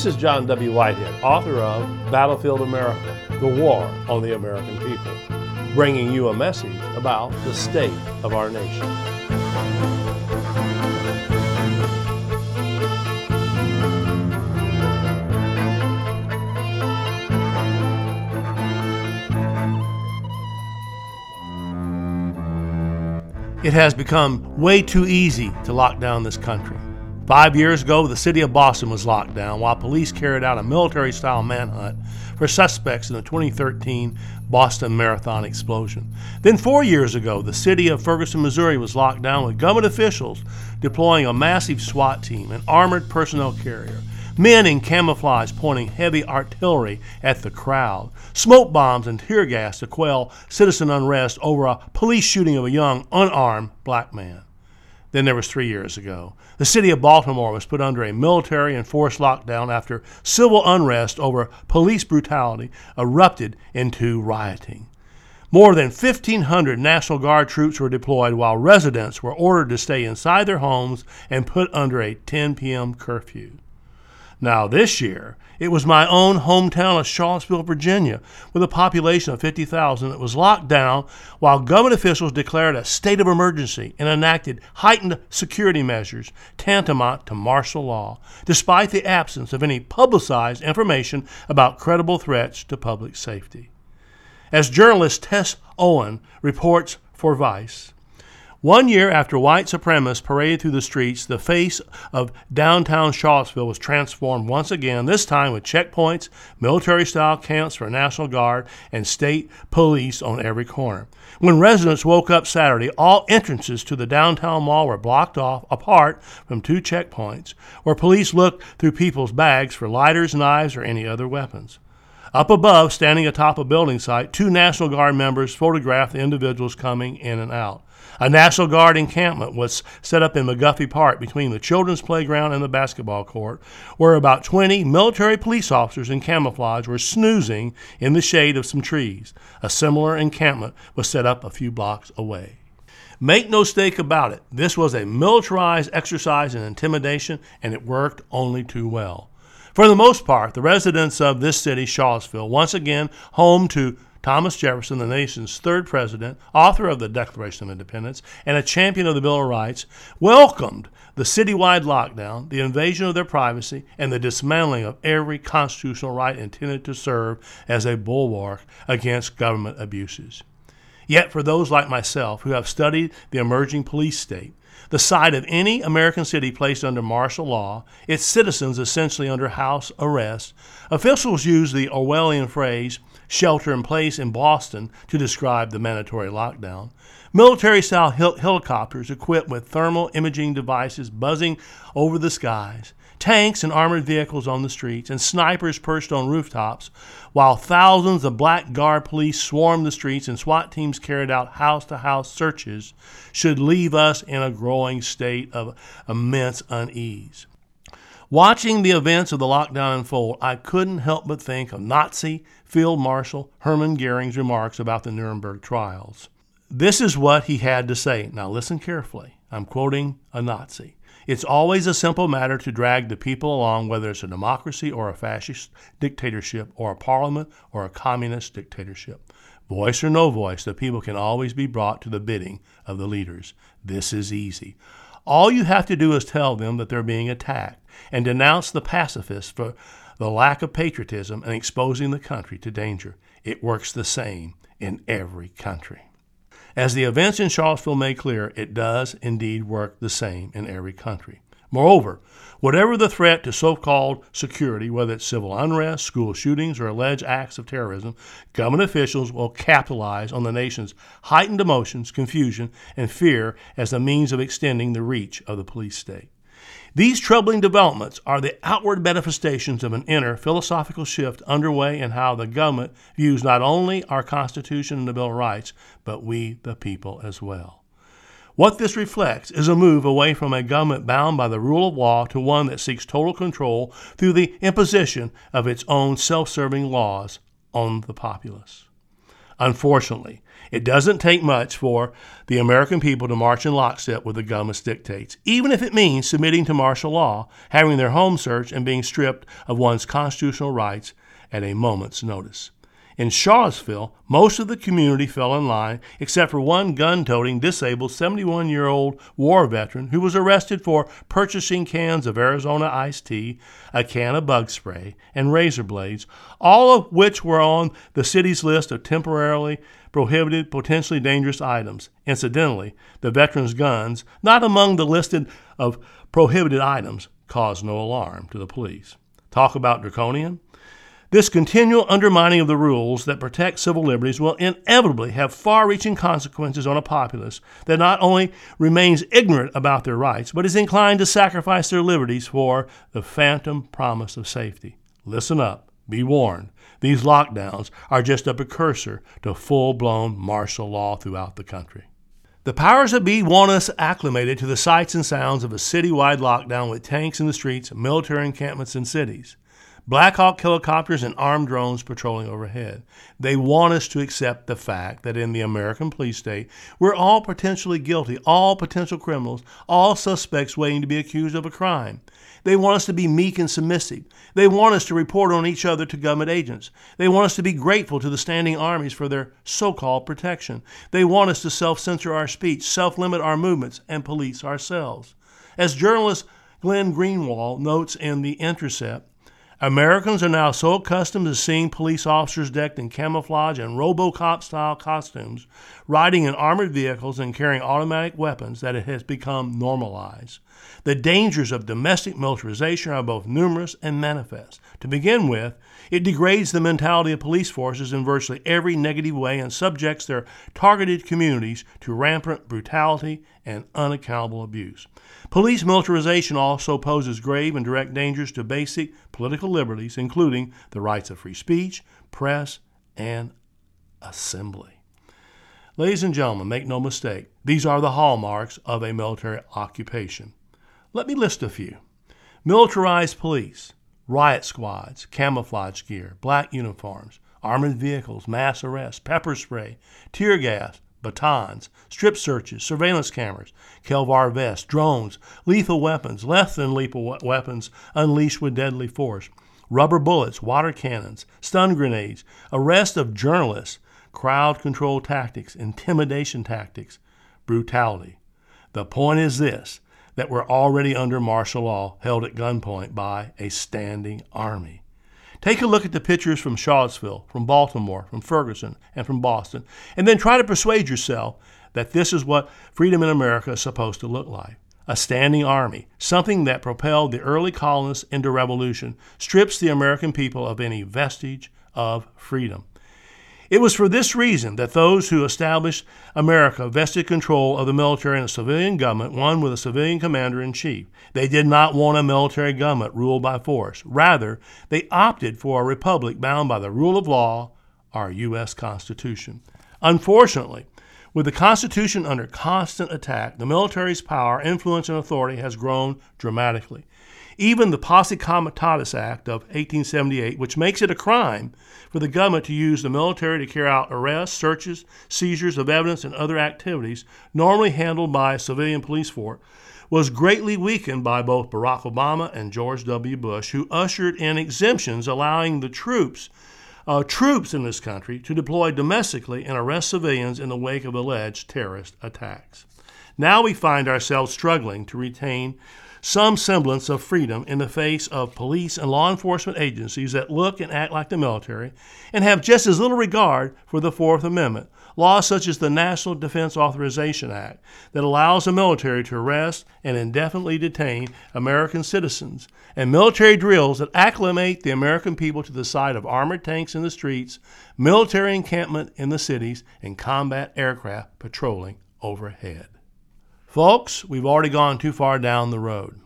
This is John W. Whitehead, author of Battlefield America The War on the American People, bringing you a message about the state of our nation. It has become way too easy to lock down this country. Five years ago, the city of Boston was locked down while police carried out a military style manhunt for suspects in the 2013 Boston Marathon explosion. Then, four years ago, the city of Ferguson, Missouri was locked down with government officials deploying a massive SWAT team, an armored personnel carrier, men in camouflage pointing heavy artillery at the crowd, smoke bombs and tear gas to quell citizen unrest over a police shooting of a young, unarmed black man. Then there was three years ago. The city of Baltimore was put under a military enforced lockdown after civil unrest over police brutality erupted into rioting. More than 1,500 National Guard troops were deployed while residents were ordered to stay inside their homes and put under a 10 p.m. curfew. Now, this year, it was my own hometown of Charlottesville, Virginia, with a population of 50,000 that was locked down while government officials declared a state of emergency and enacted heightened security measures tantamount to martial law, despite the absence of any publicized information about credible threats to public safety. As journalist Tess Owen reports for Vice, one year after white supremacists paraded through the streets, the face of downtown Charlottesville was transformed once again, this time with checkpoints, military style camps for National Guard, and state police on every corner. When residents woke up Saturday, all entrances to the downtown mall were blocked off apart from two checkpoints, where police looked through people's bags for lighters, knives, or any other weapons. Up above, standing atop a building site, two National Guard members photographed the individuals coming in and out. A National Guard encampment was set up in McGuffey Park between the children's playground and the basketball court, where about 20 military police officers in camouflage were snoozing in the shade of some trees. A similar encampment was set up a few blocks away. Make no mistake about it, this was a militarized exercise in intimidation, and it worked only too well. For the most part, the residents of this city, Charlottesville, once again home to Thomas Jefferson, the nation's third president, author of the Declaration of Independence, and a champion of the Bill of Rights, welcomed the citywide lockdown, the invasion of their privacy, and the dismantling of every constitutional right intended to serve as a bulwark against government abuses. Yet, for those like myself who have studied the emerging police state, the sight of any American city placed under martial law, its citizens essentially under house arrest, officials use the Orwellian phrase shelter in place in Boston to describe the mandatory lockdown. Military style hel- helicopters equipped with thermal imaging devices buzzing over the skies, tanks and armored vehicles on the streets, and snipers perched on rooftops, while thousands of black guard police swarmed the streets and SWAT teams carried out house to house searches, should leave us in a growing state of immense unease. Watching the events of the lockdown unfold, I couldn't help but think of Nazi Field Marshal Hermann Goering's remarks about the Nuremberg trials. This is what he had to say. Now, listen carefully. I'm quoting a Nazi. It's always a simple matter to drag the people along, whether it's a democracy or a fascist dictatorship, or a parliament or a communist dictatorship. Voice or no voice, the people can always be brought to the bidding of the leaders. This is easy. All you have to do is tell them that they're being attacked and denounce the pacifists for the lack of patriotism and exposing the country to danger. It works the same in every country. As the events in Charlottesville made clear, it does indeed work the same in every country. Moreover, whatever the threat to so called security, whether it's civil unrest, school shootings, or alleged acts of terrorism, government officials will capitalize on the nation's heightened emotions, confusion, and fear as a means of extending the reach of the police state. These troubling developments are the outward manifestations of an inner philosophical shift underway in how the government views not only our Constitution and the Bill of Rights, but we, the people, as well. What this reflects is a move away from a government bound by the rule of law to one that seeks total control through the imposition of its own self serving laws on the populace. Unfortunately, it doesn't take much for the American people to march in lockstep with the government's dictates, even if it means submitting to martial law, having their home searched, and being stripped of one's constitutional rights at a moment's notice. In Charlottesville, most of the community fell in line except for one gun toting, disabled 71 year old war veteran who was arrested for purchasing cans of Arizona iced tea, a can of bug spray, and razor blades, all of which were on the city's list of temporarily prohibited, potentially dangerous items. Incidentally, the veteran's guns, not among the listed of prohibited items, caused no alarm to the police. Talk about draconian? This continual undermining of the rules that protect civil liberties will inevitably have far reaching consequences on a populace that not only remains ignorant about their rights, but is inclined to sacrifice their liberties for the phantom promise of safety. Listen up, be warned. These lockdowns are just a precursor to full blown martial law throughout the country. The powers that be want us acclimated to the sights and sounds of a citywide lockdown with tanks in the streets, military encampments in cities. Black Hawk helicopters and armed drones patrolling overhead. They want us to accept the fact that in the American police state, we're all potentially guilty, all potential criminals, all suspects waiting to be accused of a crime. They want us to be meek and submissive. They want us to report on each other to government agents. They want us to be grateful to the standing armies for their so called protection. They want us to self censor our speech, self limit our movements, and police ourselves. As journalist Glenn Greenwald notes in The Intercept, Americans are now so accustomed to seeing police officers decked in camouflage and Robocop style costumes, riding in armored vehicles, and carrying automatic weapons that it has become normalized. The dangers of domestic militarization are both numerous and manifest. To begin with, it degrades the mentality of police forces in virtually every negative way and subjects their targeted communities to rampant brutality and unaccountable abuse. Police militarization also poses grave and direct dangers to basic political liberties, including the rights of free speech, press, and assembly. Ladies and gentlemen, make no mistake, these are the hallmarks of a military occupation. Let me list a few militarized police, riot squads, camouflage gear, black uniforms, armored vehicles, mass arrests, pepper spray, tear gas, batons, strip searches, surveillance cameras, Kelvar vests, drones, lethal weapons, less than lethal weapons unleashed with deadly force, rubber bullets, water cannons, stun grenades, arrest of journalists, crowd control tactics, intimidation tactics, brutality. The point is this that we're already under martial law held at gunpoint by a standing army. Take a look at the pictures from Charlottesville, from Baltimore, from Ferguson, and from Boston, and then try to persuade yourself that this is what freedom in America is supposed to look like. A standing army, something that propelled the early colonists into revolution, strips the American people of any vestige of freedom. It was for this reason that those who established America vested control of the military and a civilian government, one with a civilian commander in chief. They did not want a military government ruled by force. Rather, they opted for a republic bound by the rule of law, our U.S. Constitution. Unfortunately, with the Constitution under constant attack, the military's power, influence, and authority has grown dramatically. Even the Posse Comitatus Act of 1878, which makes it a crime for the government to use the military to carry out arrests, searches, seizures of evidence, and other activities normally handled by a civilian police force, was greatly weakened by both Barack Obama and George W. Bush, who ushered in exemptions allowing the troops uh, troops in this country to deploy domestically and arrest civilians in the wake of alleged terrorist attacks. Now we find ourselves struggling to retain some semblance of freedom in the face of police and law enforcement agencies that look and act like the military and have just as little regard for the Fourth Amendment. Laws such as the National Defense Authorization Act that allows the military to arrest and indefinitely detain American citizens, and military drills that acclimate the American people to the sight of armored tanks in the streets, military encampment in the cities, and combat aircraft patrolling overhead. Folks, we've already gone too far down the road.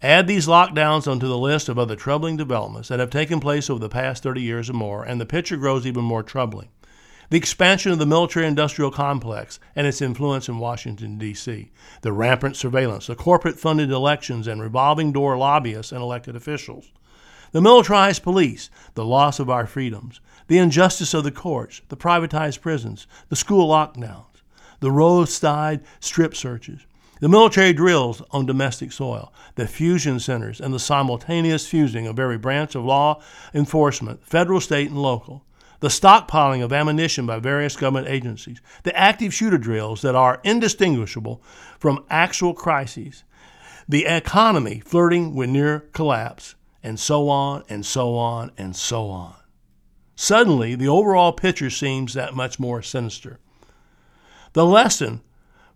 Add these lockdowns onto the list of other troubling developments that have taken place over the past 30 years or more, and the picture grows even more troubling. The expansion of the military industrial complex and its influence in Washington, D.C., the rampant surveillance, the corporate funded elections, and revolving door lobbyists and elected officials, The militarized police, the loss of our freedoms, the injustice of the courts, the privatized prisons, the school lockdowns, the roadside strip searches, the military drills on domestic soil, the fusion centers, and the simultaneous fusing of every branch of law enforcement, federal, state, and local, the stockpiling of ammunition by various government agencies, the active shooter drills that are indistinguishable from actual crises, the economy flirting with near collapse, and so on and so on and so on. Suddenly, the overall picture seems that much more sinister. The lesson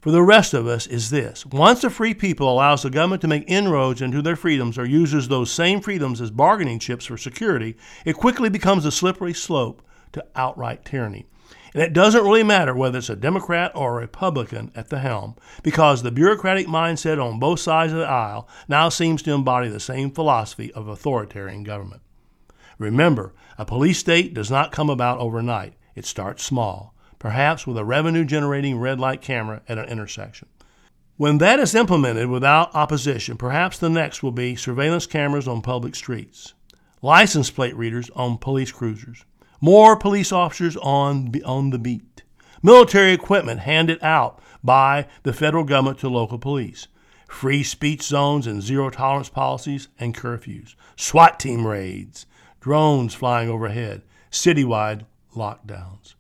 for the rest of us is this once a free people allows the government to make inroads into their freedoms or uses those same freedoms as bargaining chips for security, it quickly becomes a slippery slope to outright tyranny. And it doesn't really matter whether it's a Democrat or a Republican at the helm, because the bureaucratic mindset on both sides of the aisle now seems to embody the same philosophy of authoritarian government. Remember, a police state does not come about overnight. It starts small perhaps with a revenue generating red light camera at an intersection. When that is implemented without opposition, perhaps the next will be surveillance cameras on public streets, license plate readers on police cruisers, more police officers on, on the beat, military equipment handed out by the federal government to local police, free speech zones and zero tolerance policies and curfews, SWAT team raids, drones flying overhead, citywide lockdowns.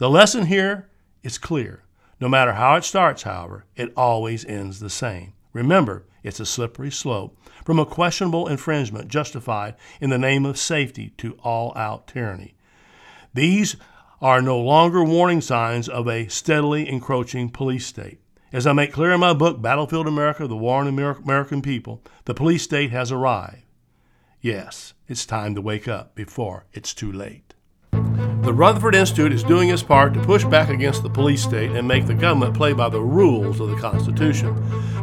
The lesson here is clear. No matter how it starts, however, it always ends the same. Remember, it's a slippery slope from a questionable infringement justified in the name of safety to all out tyranny. These are no longer warning signs of a steadily encroaching police state. As I make clear in my book, Battlefield America The War on American People, the police state has arrived. Yes, it's time to wake up before it's too late. The Rutherford Institute is doing its part to push back against the police state and make the government play by the rules of the Constitution.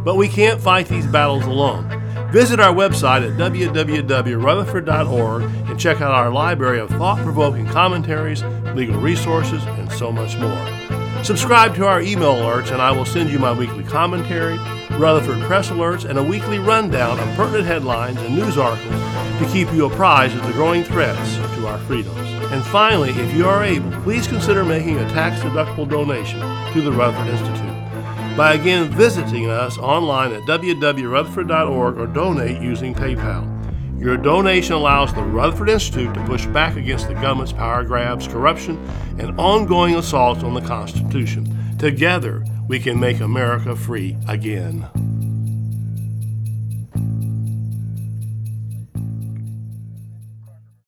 But we can't fight these battles alone. Visit our website at www.rutherford.org and check out our library of thought provoking commentaries, legal resources, and so much more. Subscribe to our email alerts, and I will send you my weekly commentary, Rutherford Press alerts, and a weekly rundown of pertinent headlines and news articles to keep you apprised of the growing threats our freedoms. And finally, if you are able, please consider making a tax deductible donation to the Rutherford Institute by again visiting us online at www.rutherford.org or donate using PayPal. Your donation allows the Rutherford Institute to push back against the government's power grabs, corruption, and ongoing assaults on the Constitution. Together, we can make America free again.